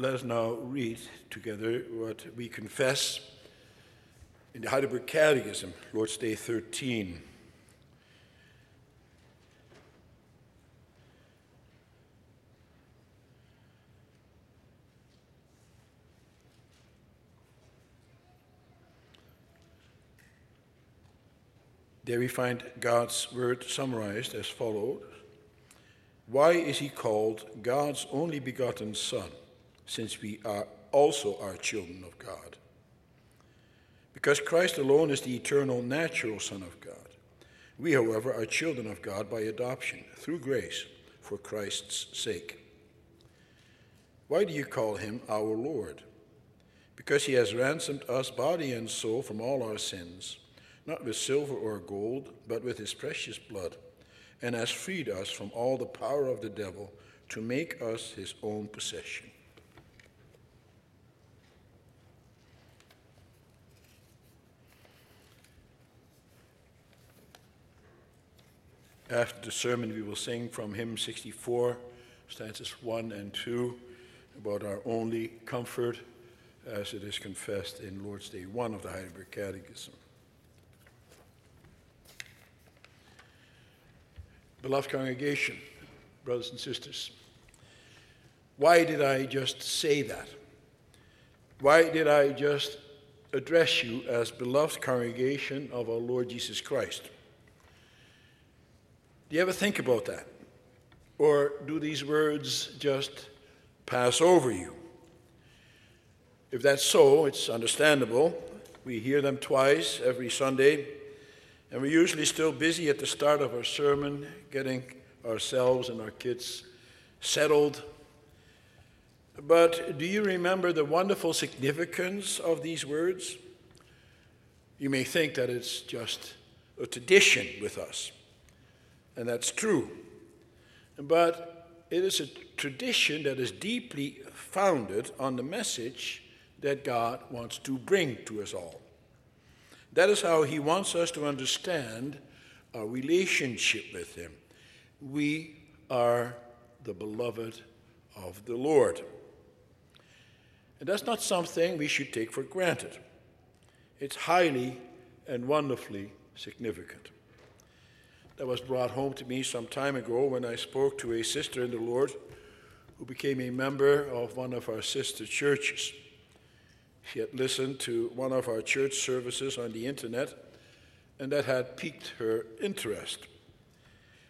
let us now read together what we confess in the Heidelberg Catechism, Lord's Day 13. There we find God's word summarized as follows Why is he called God's only begotten Son, since we are also are children of God? Because Christ alone is the eternal, natural Son of God. We, however, are children of God by adoption, through grace, for Christ's sake. Why do you call him our Lord? Because he has ransomed us body and soul from all our sins not with silver or gold, but with his precious blood, and has freed us from all the power of the devil to make us his own possession. After the sermon, we will sing from hymn 64, stanzas 1 and 2, about our only comfort as it is confessed in Lord's Day 1 of the Heidelberg Catechism. Beloved congregation, brothers and sisters, why did I just say that? Why did I just address you as beloved congregation of our Lord Jesus Christ? Do you ever think about that? Or do these words just pass over you? If that's so, it's understandable. We hear them twice every Sunday and we're usually still busy at the start of our sermon getting ourselves and our kids settled. But do you remember the wonderful significance of these words? You may think that it's just a tradition with us, and that's true. But it is a tradition that is deeply founded on the message that God wants to bring to us all. That is how he wants us to understand our relationship with him. We are the beloved of the Lord. And that's not something we should take for granted. It's highly and wonderfully significant. That was brought home to me some time ago when I spoke to a sister in the Lord who became a member of one of our sister churches. She had listened to one of our church services on the internet, and that had piqued her interest.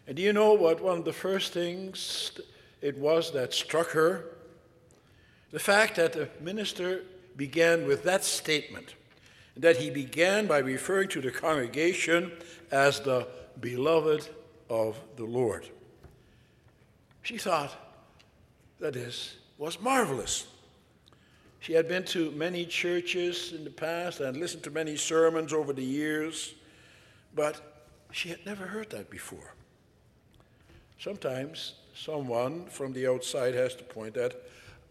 And do you know what one of the first things it was that struck her? The fact that the minister began with that statement, that he began by referring to the congregation as the beloved of the Lord. She thought that this was marvelous. She had been to many churches in the past and listened to many sermons over the years, but she had never heard that before. Sometimes someone from the outside has to point that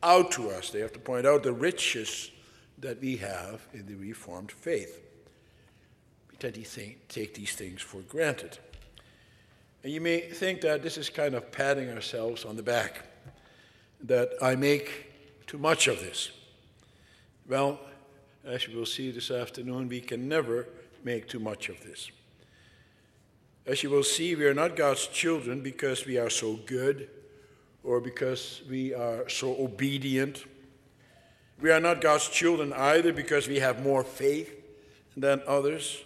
out to us. They have to point out the riches that we have in the Reformed faith. Tend to take these things for granted. And you may think that this is kind of patting ourselves on the back, that I make too much of this. Well, as you will see this afternoon, we can never make too much of this. As you will see, we are not God's children because we are so good or because we are so obedient. We are not God's children either because we have more faith than others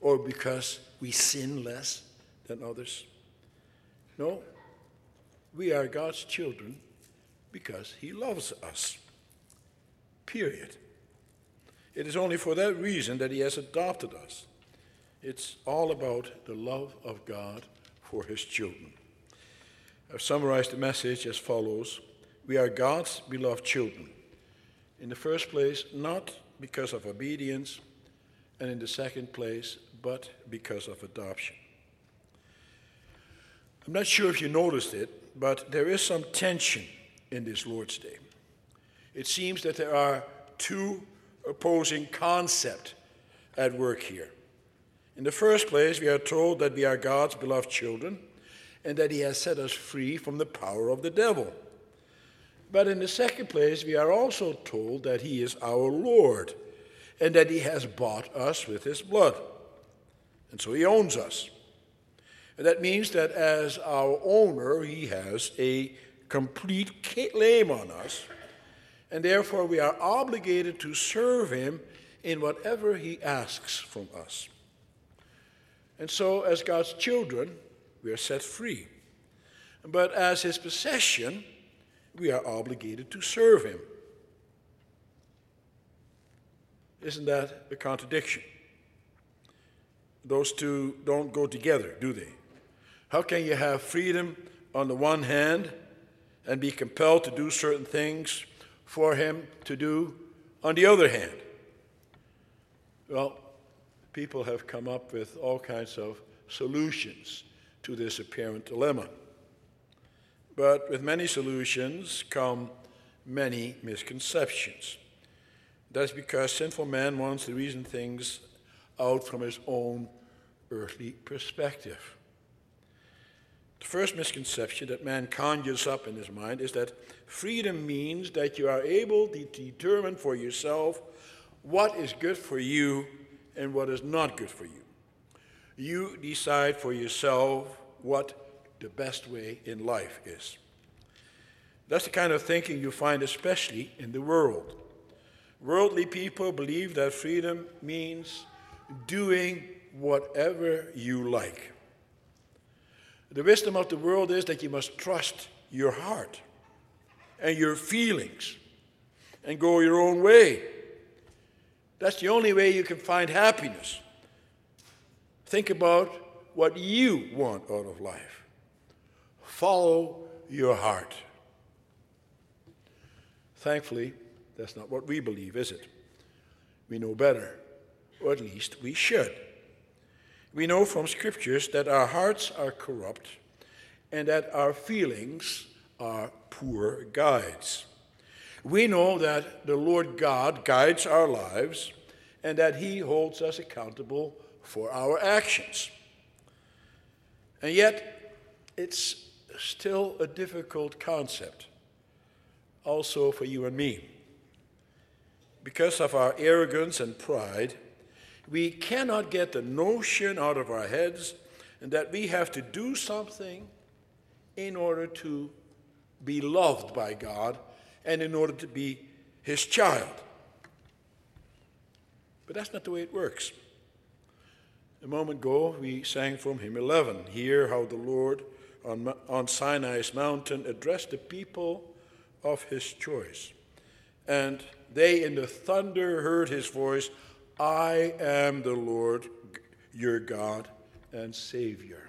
or because we sin less than others. No, we are God's children because He loves us. Period. It is only for that reason that He has adopted us. It's all about the love of God for His children. I've summarized the message as follows We are God's beloved children. In the first place, not because of obedience, and in the second place, but because of adoption. I'm not sure if you noticed it, but there is some tension in this Lord's Day. It seems that there are two opposing concepts at work here. In the first place, we are told that we are God's beloved children and that He has set us free from the power of the devil. But in the second place, we are also told that he is our Lord and that he has bought us with his blood. And so he owns us. And that means that as our owner, he has a complete claim on us. And therefore, we are obligated to serve him in whatever he asks from us. And so, as God's children, we are set free. But as his possession, we are obligated to serve him. Isn't that a contradiction? Those two don't go together, do they? How can you have freedom on the one hand and be compelled to do certain things for him to do on the other hand? Well, people have come up with all kinds of solutions to this apparent dilemma. But with many solutions come many misconceptions. That's because sinful man wants to reason things out from his own earthly perspective. The first misconception that man conjures up in his mind is that freedom means that you are able to determine for yourself what is good for you and what is not good for you. You decide for yourself what the best way in life is. That's the kind of thinking you find especially in the world. Worldly people believe that freedom means doing whatever you like. The wisdom of the world is that you must trust your heart and your feelings and go your own way. That's the only way you can find happiness. Think about what you want out of life. Follow your heart. Thankfully, that's not what we believe, is it? We know better, or at least we should. We know from scriptures that our hearts are corrupt and that our feelings are poor guides. We know that the Lord God guides our lives and that He holds us accountable for our actions. And yet, it's still a difficult concept, also for you and me. Because of our arrogance and pride, we cannot get the notion out of our heads that we have to do something in order to be loved by God and in order to be His child. But that's not the way it works. A moment ago, we sang from hymn 11. Hear how the Lord on, on Sinai's mountain addressed the people of his choice. And they in the thunder heard his voice I am the Lord your God and Savior.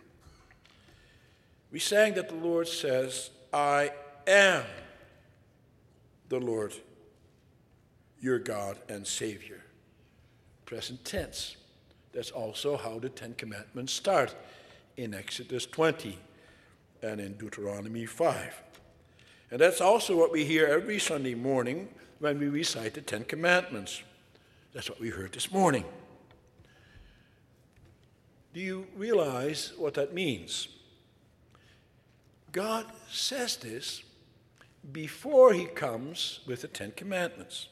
We sang that the Lord says, I am the Lord your God and Savior. Present tense. That's also how the Ten Commandments start in Exodus 20 and in Deuteronomy 5. And that's also what we hear every Sunday morning when we recite the Ten Commandments. That's what we heard this morning. Do you realize what that means? God says this before he comes with the Ten Commandments.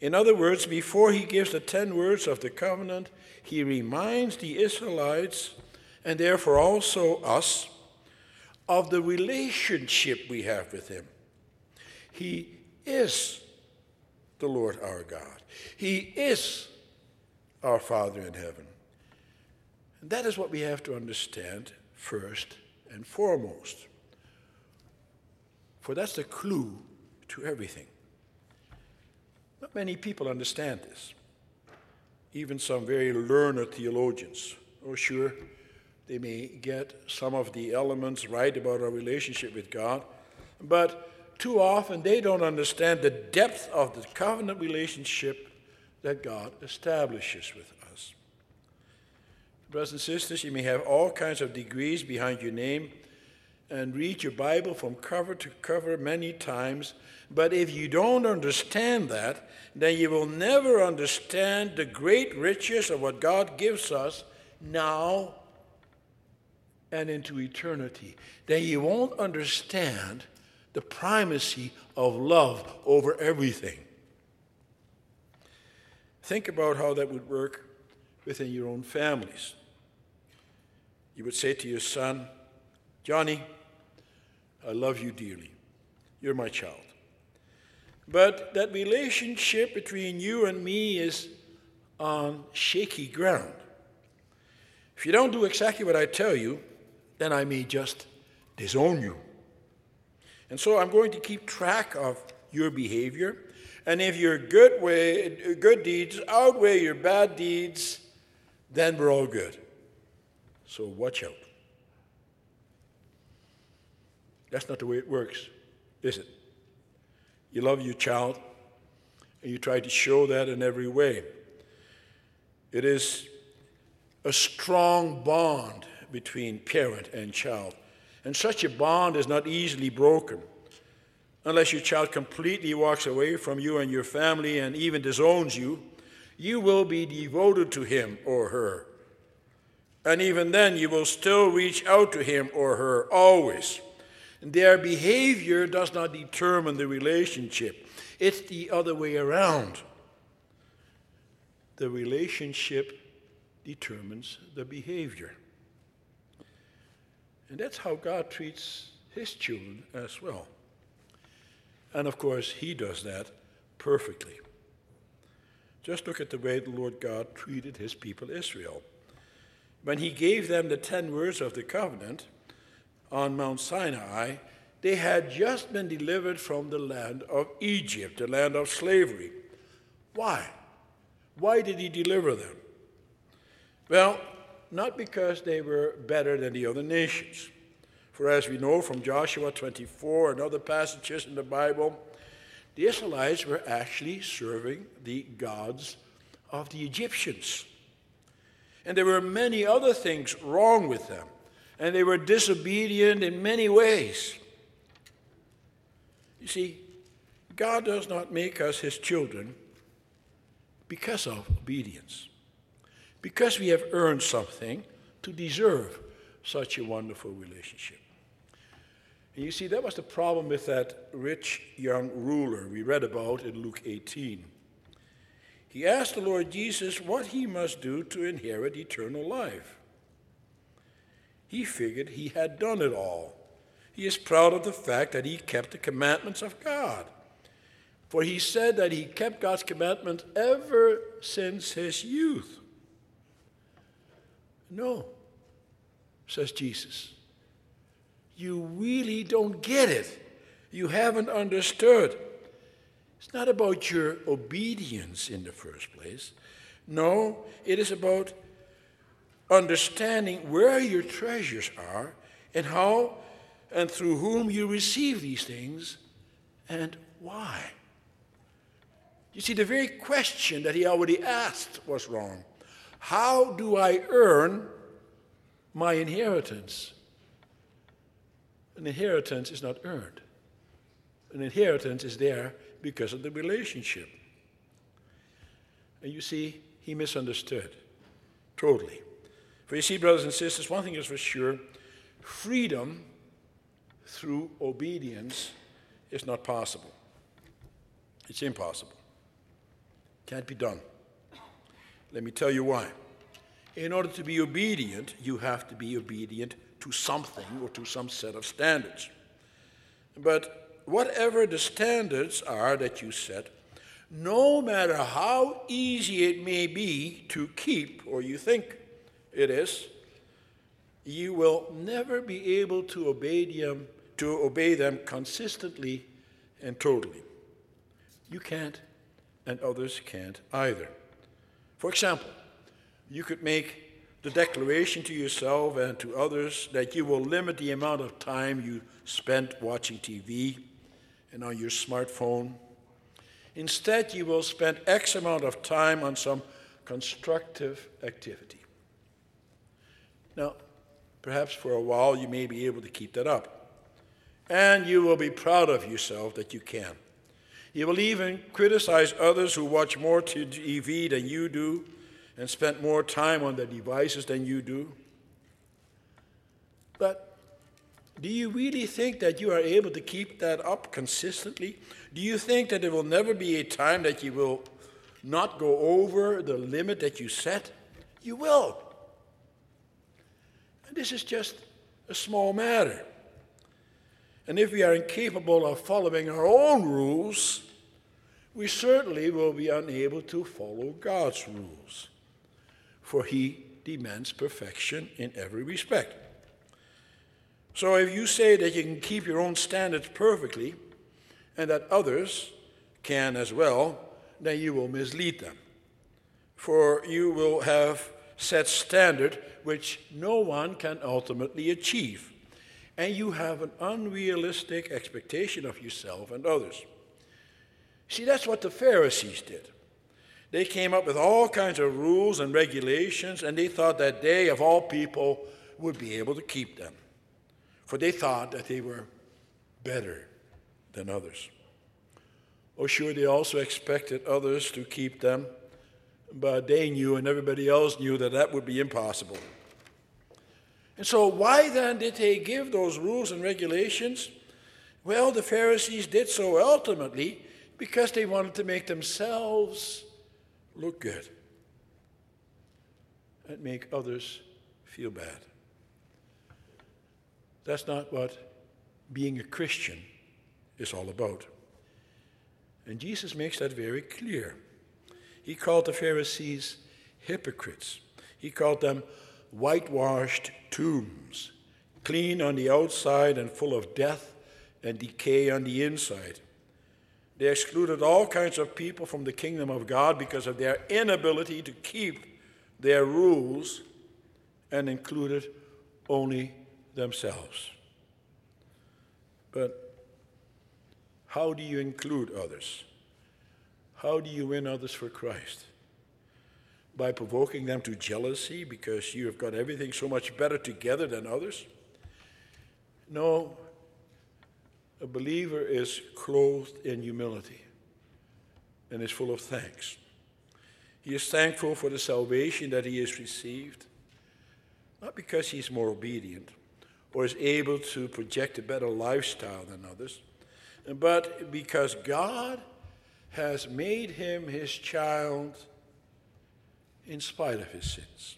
In other words, before he gives the ten words of the covenant, he reminds the Israelites, and therefore also us, of the relationship we have with Him. He is the Lord our God, He is our Father in heaven. And that is what we have to understand first and foremost. For that's the clue to everything. Not many people understand this. Even some very learned theologians. Oh, sure, they may get some of the elements right about our relationship with God, but too often they don't understand the depth of the covenant relationship that God establishes with us. Brothers and sisters, you may have all kinds of degrees behind your name and read your Bible from cover to cover many times, but if you don't understand that, then you will never understand the great riches of what God gives us now and into eternity, then you won't understand the primacy of love over everything. Think about how that would work within your own families. You would say to your son, Johnny, I love you dearly. You're my child. But that relationship between you and me is on shaky ground. If you don't do exactly what I tell you, then I may just disown you. And so I'm going to keep track of your behavior. And if your good, way, good deeds outweigh your bad deeds, then we're all good. So watch out. That's not the way it works, is it? You love your child, and you try to show that in every way. It is a strong bond between parent and child. And such a bond is not easily broken. Unless your child completely walks away from you and your family and even disowns you, you will be devoted to him or her. And even then, you will still reach out to him or her always. And Their behavior does not determine the relationship, it's the other way around. The relationship determines the behavior. And that's how God treats his children as well. And of course, he does that perfectly. Just look at the way the Lord God treated his people Israel. When he gave them the ten words of the covenant on Mount Sinai, they had just been delivered from the land of Egypt, the land of slavery. Why? Why did he deliver them? Well, not because they were better than the other nations. For as we know from Joshua 24 and other passages in the Bible, the Israelites were actually serving the gods of the Egyptians. And there were many other things wrong with them, and they were disobedient in many ways. You see, God does not make us his children because of obedience because we have earned something to deserve such a wonderful relationship. And you see, that was the problem with that rich young ruler we read about in Luke 18. He asked the Lord Jesus what he must do to inherit eternal life. He figured he had done it all. He is proud of the fact that he kept the commandments of God. For he said that he kept God's commandments ever since his youth. No, says Jesus. You really don't get it. You haven't understood. It's not about your obedience in the first place. No, it is about understanding where your treasures are and how and through whom you receive these things and why. You see, the very question that he already asked was wrong. How do I earn my inheritance? An inheritance is not earned. An inheritance is there because of the relationship. And you see, he misunderstood totally. For you see, brothers and sisters, one thing is for sure freedom through obedience is not possible. It's impossible. Can't be done. Let me tell you why. In order to be obedient, you have to be obedient to something or to some set of standards. But whatever the standards are that you set, no matter how easy it may be to keep, or you think it is, you will never be able to obey them, to obey them consistently and totally. You can't, and others can't either. For example, you could make the declaration to yourself and to others that you will limit the amount of time you spend watching TV and on your smartphone. Instead, you will spend X amount of time on some constructive activity. Now, perhaps for a while you may be able to keep that up. And you will be proud of yourself that you can. You will even criticize others who watch more TV than you do and spend more time on their devices than you do. But Do you really think that you are able to keep that up consistently? Do you think that there will never be a time that you will not go over the limit that you set? You will. And this is just a small matter. And if we are incapable of following our own rules, we certainly will be unable to follow God's rules, for He demands perfection in every respect. So if you say that you can keep your own standards perfectly and that others can as well, then you will mislead them. For you will have set standard which no one can ultimately achieve. And you have an unrealistic expectation of yourself and others. See, that's what the Pharisees did. They came up with all kinds of rules and regulations, and they thought that they, of all people, would be able to keep them. For they thought that they were better than others. Oh, sure, they also expected others to keep them, but they knew and everybody else knew that that would be impossible. And so, why then did they give those rules and regulations? Well, the Pharisees did so ultimately because they wanted to make themselves look good and make others feel bad. That's not what being a Christian is all about. And Jesus makes that very clear. He called the Pharisees hypocrites. He called them whitewashed tombs, clean on the outside and full of death and decay on the inside. They excluded all kinds of people from the kingdom of God because of their inability to keep their rules and included only themselves. But how do you include others? How do you win others for Christ? By provoking them to jealousy because you have got everything so much better together than others? No, a believer is clothed in humility and is full of thanks. He is thankful for the salvation that he has received, not because he's more obedient or is able to project a better lifestyle than others, but because God has made him his child in spite of his sins.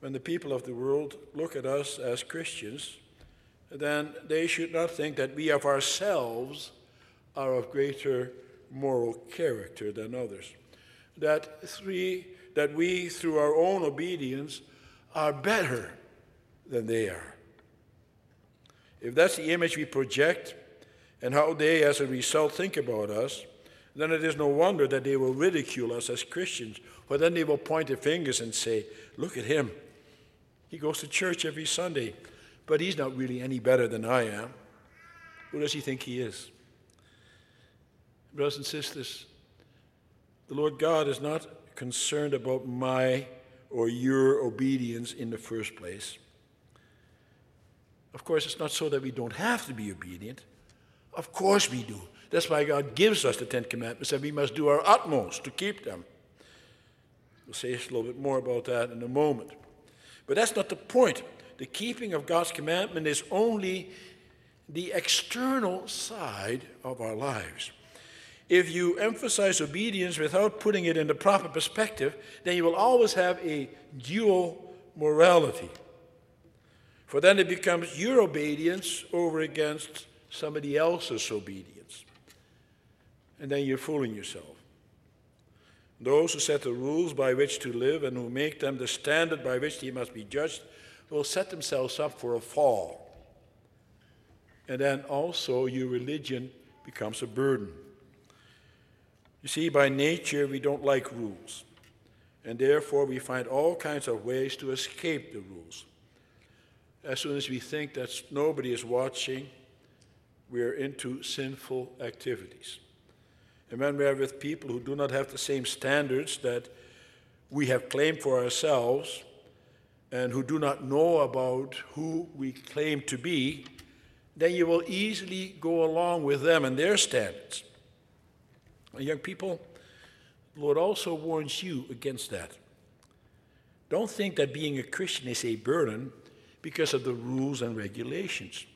When the people of the world look at us as Christians, then they should not think that we of ourselves are of greater moral character than others. That, three, that we, through our own obedience, are better than they are. If that's the image we project and how they, as a result, think about us, then it is no wonder that they will ridicule us as Christians, or then they will point their fingers and say, Look at him. He goes to church every Sunday but he's not really any better than I am. Who does he think he is? Brothers and sisters, the Lord God is not concerned about my or your obedience in the first place. Of course, it's not so that we don't have to be obedient. Of course we do. That's why God gives us the Ten Commandments, and we must do our utmost to keep them. We'll say a little bit more about that in a moment. But that's not the point the keeping of God's commandment is only the external side of our lives. If you emphasize obedience without putting it in the proper perspective, then you will always have a dual morality. For then it becomes your obedience over against somebody else's obedience. And then you're fooling yourself. Those who set the rules by which to live and who make them the standard by which they must be judged will set themselves up for a fall. And then also your religion becomes a burden. You see, by nature, we don't like rules. And therefore, we find all kinds of ways to escape the rules. As soon as we think that nobody is watching, we're into sinful activities. And when we are with people who do not have the same standards that we have claimed for ourselves, and who do not know about who we claim to be, then you will easily go along with them and their standards. Young people, the Lord also warns you against that. Don't think that being a Christian is a burden because of the rules and regulations.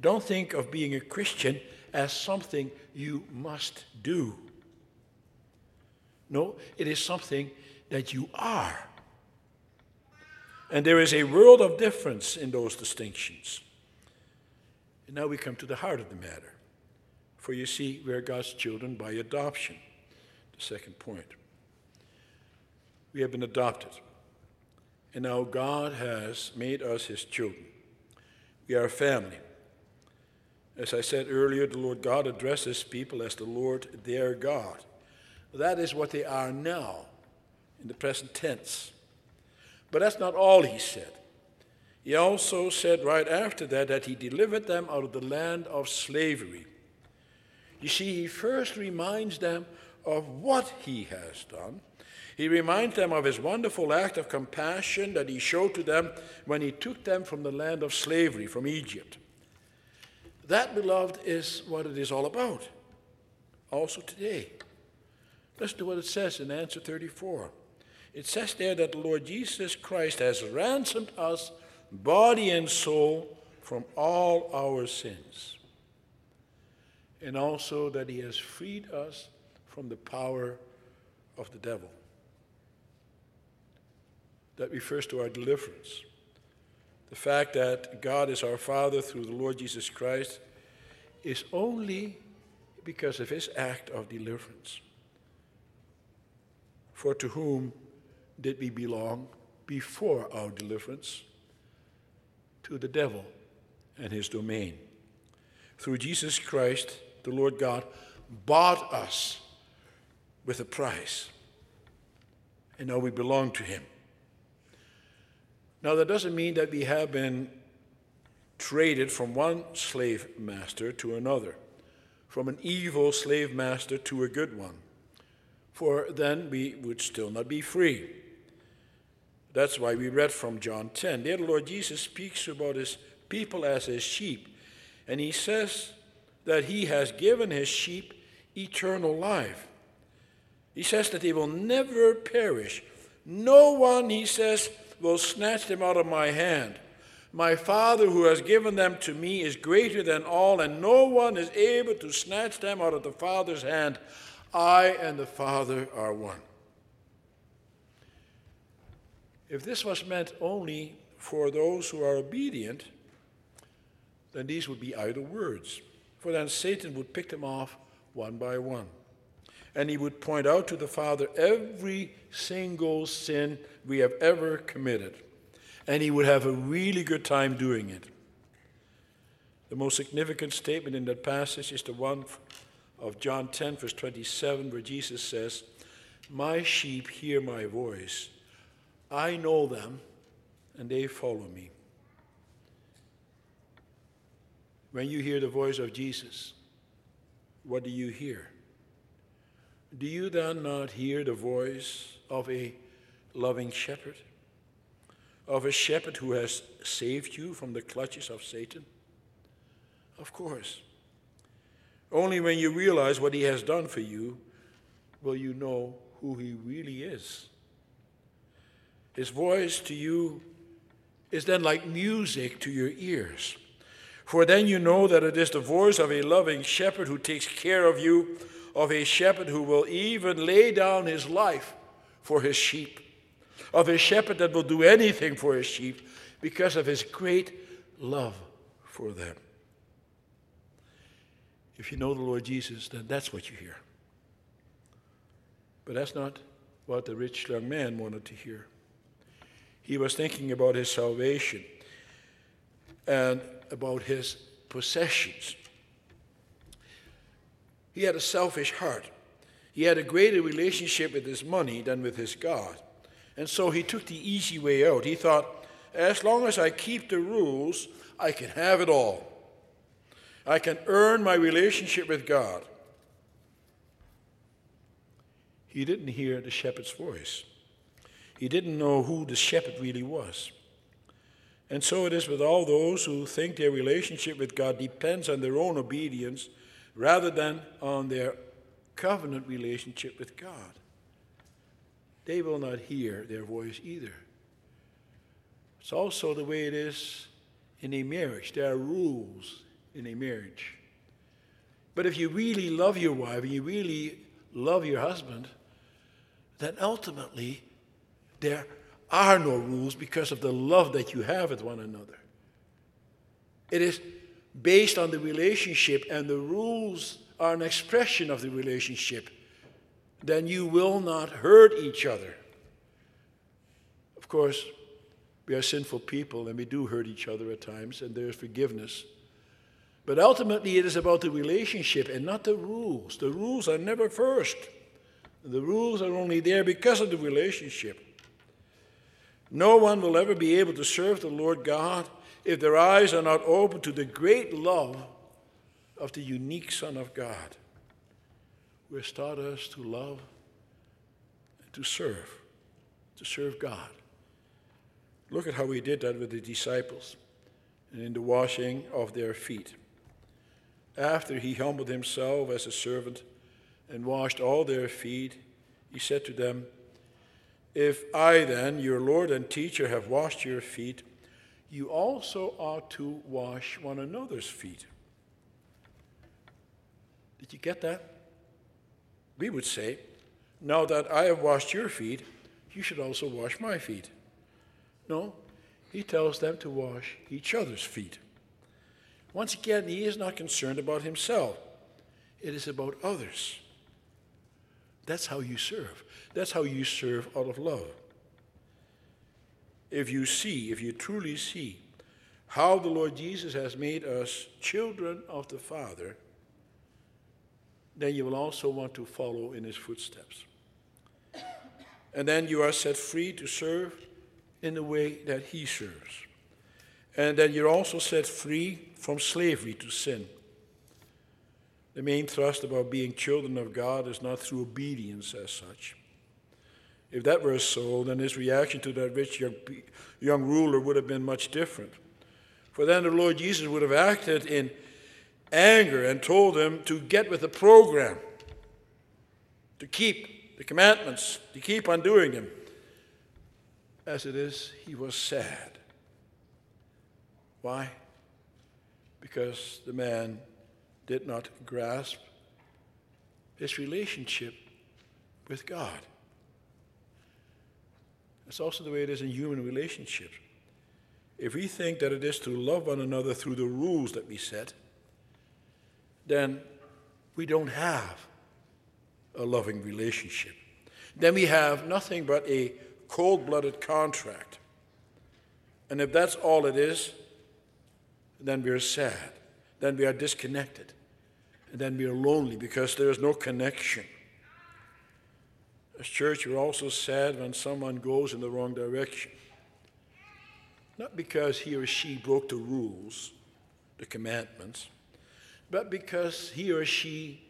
Don't think of being a Christian as something you must do. No, it is something that you are. And there is a world of difference in those distinctions. And now we come to the heart of the matter. For you see, we are God's children by adoption. The second point. We have been adopted. And now God has made us his children. We are a family. As I said earlier, the Lord God addresses people as the Lord their God. That is what they are now, in the present tense. But that's not all he said. He also said right after that that he delivered them out of the land of slavery. You see, he first reminds them of what he has done. He reminds them of his wonderful act of compassion that he showed to them when he took them from the land of slavery, from Egypt. That, beloved, is what it is all about, also today. Listen to what it says in answer 34. It says there that the Lord Jesus Christ has ransomed us, body and soul, from all our sins. And also that he has freed us from the power of the devil. That refers to our deliverance. The fact that God is our Father through the Lord Jesus Christ is only because of his act of deliverance. For to whom did we belong before our deliverance? To the devil and his domain. Through Jesus Christ, the Lord God bought us with a price. And now we belong to him. Now, that doesn't mean that we have been traded from one slave master to another, from an evil slave master to a good one for then we would still not be free. That's why we read from John 10. There, the Lord Jesus speaks about his people as his sheep, and he says that he has given his sheep eternal life. He says that they will never perish. No one, he says, will snatch them out of my hand. My Father who has given them to me is greater than all, and no one is able to snatch them out of the Father's hand. I and the Father are one. If this was meant only for those who are obedient, then these would be idle words. For then Satan would pick them off one by one. And he would point out to the Father every single sin we have ever committed. And he would have a really good time doing it. The most significant statement in that passage is the one of John 10, verse 27, where Jesus says, My sheep hear my voice. I know them, and they follow me. When you hear the voice of Jesus, what do you hear? Do you then not hear the voice of a loving shepherd? Of a shepherd who has saved you from the clutches of Satan? Of course. Only when you realize what he has done for you will you know who he really is. His voice to you is then like music to your ears. For then you know that it is the voice of a loving shepherd who takes care of you, of a shepherd who will even lay down his life for his sheep, of a shepherd that will do anything for his sheep because of his great love for them. If you know the Lord Jesus, then that's what you hear. But that's not what the rich young man wanted to hear. He was thinking about his salvation and about his possessions. He had a selfish heart. He had a greater relationship with his money than with his God. And so he took the easy way out. He thought, as long as I keep the rules, I can have it all. I can earn my relationship with God. He didn't hear the shepherd's voice. He didn't know who the shepherd really was. And so it is with all those who think their relationship with God depends on their own obedience rather than on their covenant relationship with God. They will not hear their voice either. It's also the way it is in a marriage. There are rules in a marriage. But if you really love your wife and you really love your husband, then ultimately there are no rules because of the love that you have with one another. It is based on the relationship, and the rules are an expression of the relationship. Then you will not hurt each other. Of course, we are sinful people and we do hurt each other at times, and there's forgiveness. But ultimately, it is about the relationship and not the rules. The rules are never first. The rules are only there because of the relationship. No one will ever be able to serve the Lord God if their eyes are not open to the great love of the unique Son of God, who has taught us to love and to serve, to serve God. Look at how he did that with the disciples and in the washing of their feet. After he humbled himself as a servant and washed all their feet, he said to them, If I then, your Lord and teacher, have washed your feet, you also ought to wash one another's feet. Did you get that? We would say, Now that I have washed your feet, you should also wash my feet. No, he tells them to wash each other's feet. Once again, he is not concerned about himself, it is about others. That's how you serve. That's how you serve out of love if you see, if you truly see how the Lord Jesus has made us children of the Father, then you will also want to follow in his footsteps. And then you are set free to serve in the way that he serves. And then you're also set free from slavery to sin. The main thrust about being children of God is not through obedience as such, if that were so, then his reaction to that rich young, young ruler would have been much different. For then the Lord Jesus would have acted in anger and told him to get with the program, to keep the commandments, to keep on doing them. As it is, he was sad. Why? Because the man did not grasp his relationship with God. It's also the way it is in human relationships. If we think that it is to love one another through the rules that we set, then we don't have a loving relationship. Then we have nothing but a cold blooded contract. And if that's all it is, then we are sad. Then we are disconnected. And then we are lonely because there is no connection. As church, we're also sad when someone goes in the wrong direction. Not because he or she broke the rules, the commandments, but because he or she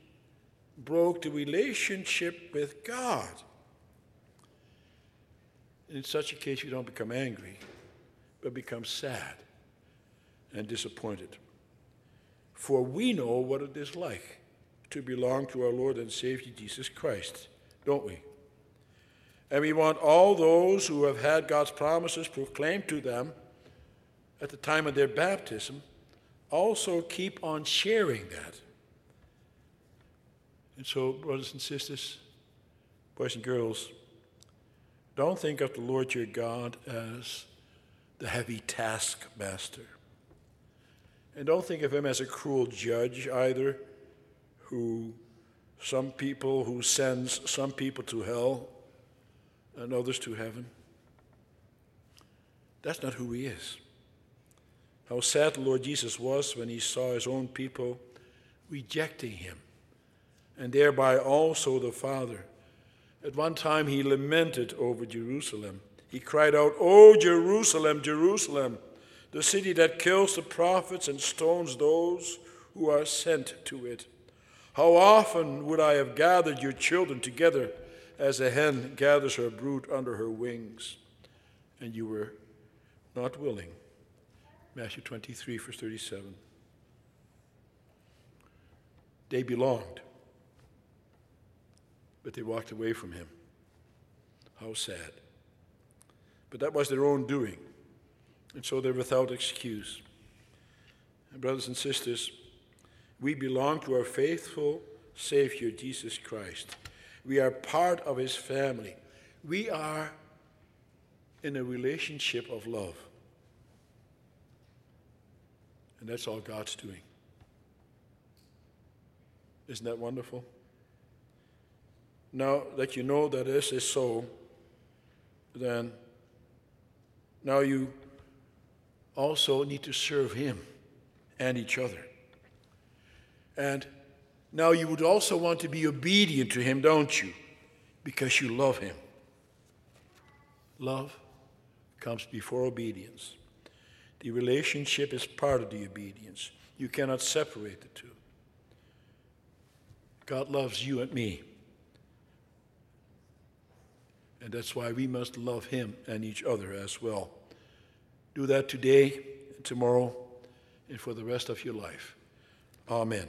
broke the relationship with God. In such a case, you don't become angry, but become sad and disappointed. For we know what it is like to belong to our Lord and Savior Jesus Christ, don't we? And we want all those who have had God's promises proclaimed to them at the time of their baptism also keep on sharing that. And so, brothers and sisters, boys and girls, don't think of the Lord your God as the heavy taskmaster. And don't think of him as a cruel judge either, who some people who sends some people to hell and others to heaven. That's not who he is. How sad the Lord Jesus was when he saw his own people rejecting him, and thereby also the Father. At one time he lamented over Jerusalem. He cried out, O Jerusalem, Jerusalem, the city that kills the prophets and stones those who are sent to it. How often would I have gathered your children together as a hen gathers her brood under her wings, and you were not willing. Matthew 23, verse 37. They belonged, but they walked away from him. How sad. But that was their own doing. And so they're without excuse. And brothers and sisters, we belong to our faithful Savior, Jesus Christ. We are part of his family. We are in a relationship of love. And that's all God's doing. Isn't that wonderful? Now that you know that this is so, then now you also need to serve Him and each other. And now you would also want to be obedient to Him, don't you? Because you love Him. Love comes before obedience. The relationship is part of the obedience. You cannot separate the two. God loves you and me. And that's why we must love Him and each other as well. Do that today, tomorrow, and for the rest of your life. Amen.